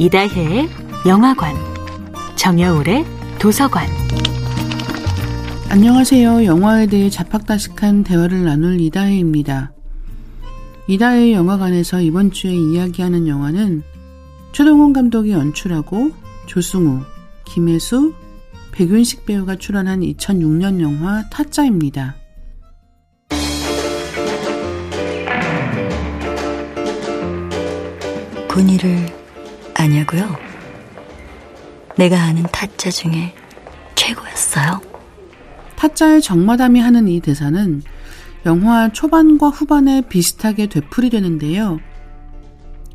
이다혜의 영화관, 정여울의 도서관. 안녕하세요. 영화에 대해 자팍다식한 대화를 나눌 이다혜입니다. 이다혜의 영화관에서 이번 주에 이야기하는 영화는 최동훈 감독이 연출하고 조승우, 김혜수, 백윤식 배우가 출연한 2006년 영화 타짜입니다. 군이를 아냐고요? 내가 아는 타짜 중에 최고였어요. 타짜의 정마담이 하는 이 대사는 영화 초반과 후반에 비슷하게 되풀이되는데요.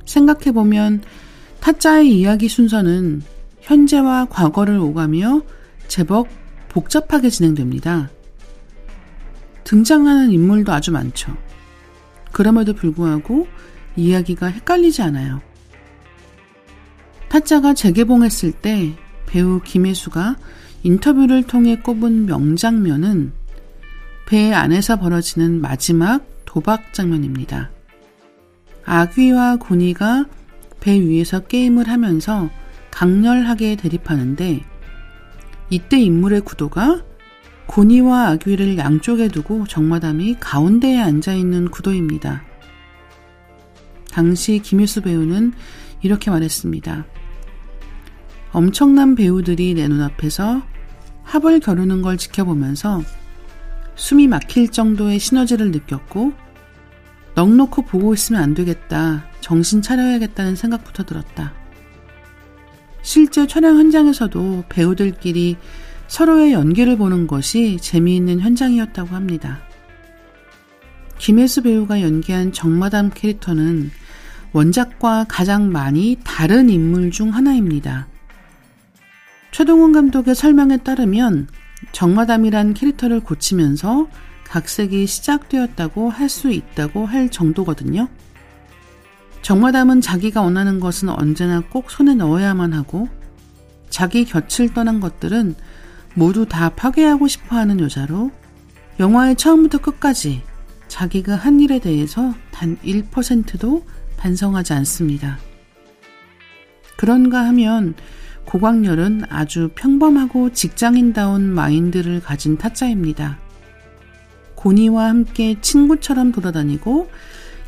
생각해보면 타짜의 이야기 순서는 현재와 과거를 오가며 제법 복잡하게 진행됩니다. 등장하는 인물도 아주 많죠. 그럼에도 불구하고 이야기가 헷갈리지 않아요. 타짜가 재개봉했을 때 배우 김혜수가 인터뷰를 통해 꼽은 명장면은 배 안에서 벌어지는 마지막 도박 장면입니다. 아귀와 고니가 배 위에서 게임을 하면서 강렬하게 대립하는데 이때 인물의 구도가 고니와 아귀를 양쪽에 두고 정마담이 가운데에 앉아 있는 구도입니다. 당시 김혜수 배우는 이렇게 말했습니다. 엄청난 배우들이 내 눈앞에서 합을 겨루는 걸 지켜보면서 숨이 막힐 정도의 시너지를 느꼈고 넉놓고 보고 있으면 안 되겠다. 정신 차려야겠다는 생각부터 들었다. 실제 촬영 현장에서도 배우들끼리 서로의 연기를 보는 것이 재미있는 현장이었다고 합니다. 김혜수 배우가 연기한 정마담 캐릭터는 원작과 가장 많이 다른 인물 중 하나입니다. 최동훈 감독의 설명에 따르면 정마담이란 캐릭터를 고치면서 각색이 시작되었다고 할 수 있다고 할 정도거든요. 정마담은 자기가 원하는 것은 언제나 꼭 손에 넣어야만 하고 자기 곁을 떠난 것들은 모두 다 파괴하고 싶어 하는 여자로 영화의 처음부터 끝까지 자기가 한 일에 대해서 단 1%도 반성하지 않습니다. 그런가 하면 고광렬은 아주 평범하고 직장인다운 마인드를 가진 타짜입니다. 고니와 함께 친구처럼 돌아다니고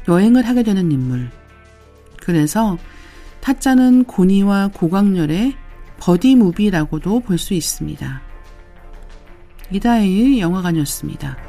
여행을 하게 되는 인물. 그래서 타짜는 고니와 고광렬의 버디 무비라고도 볼 수 있습니다. 이다혜의 영화관이었습니다.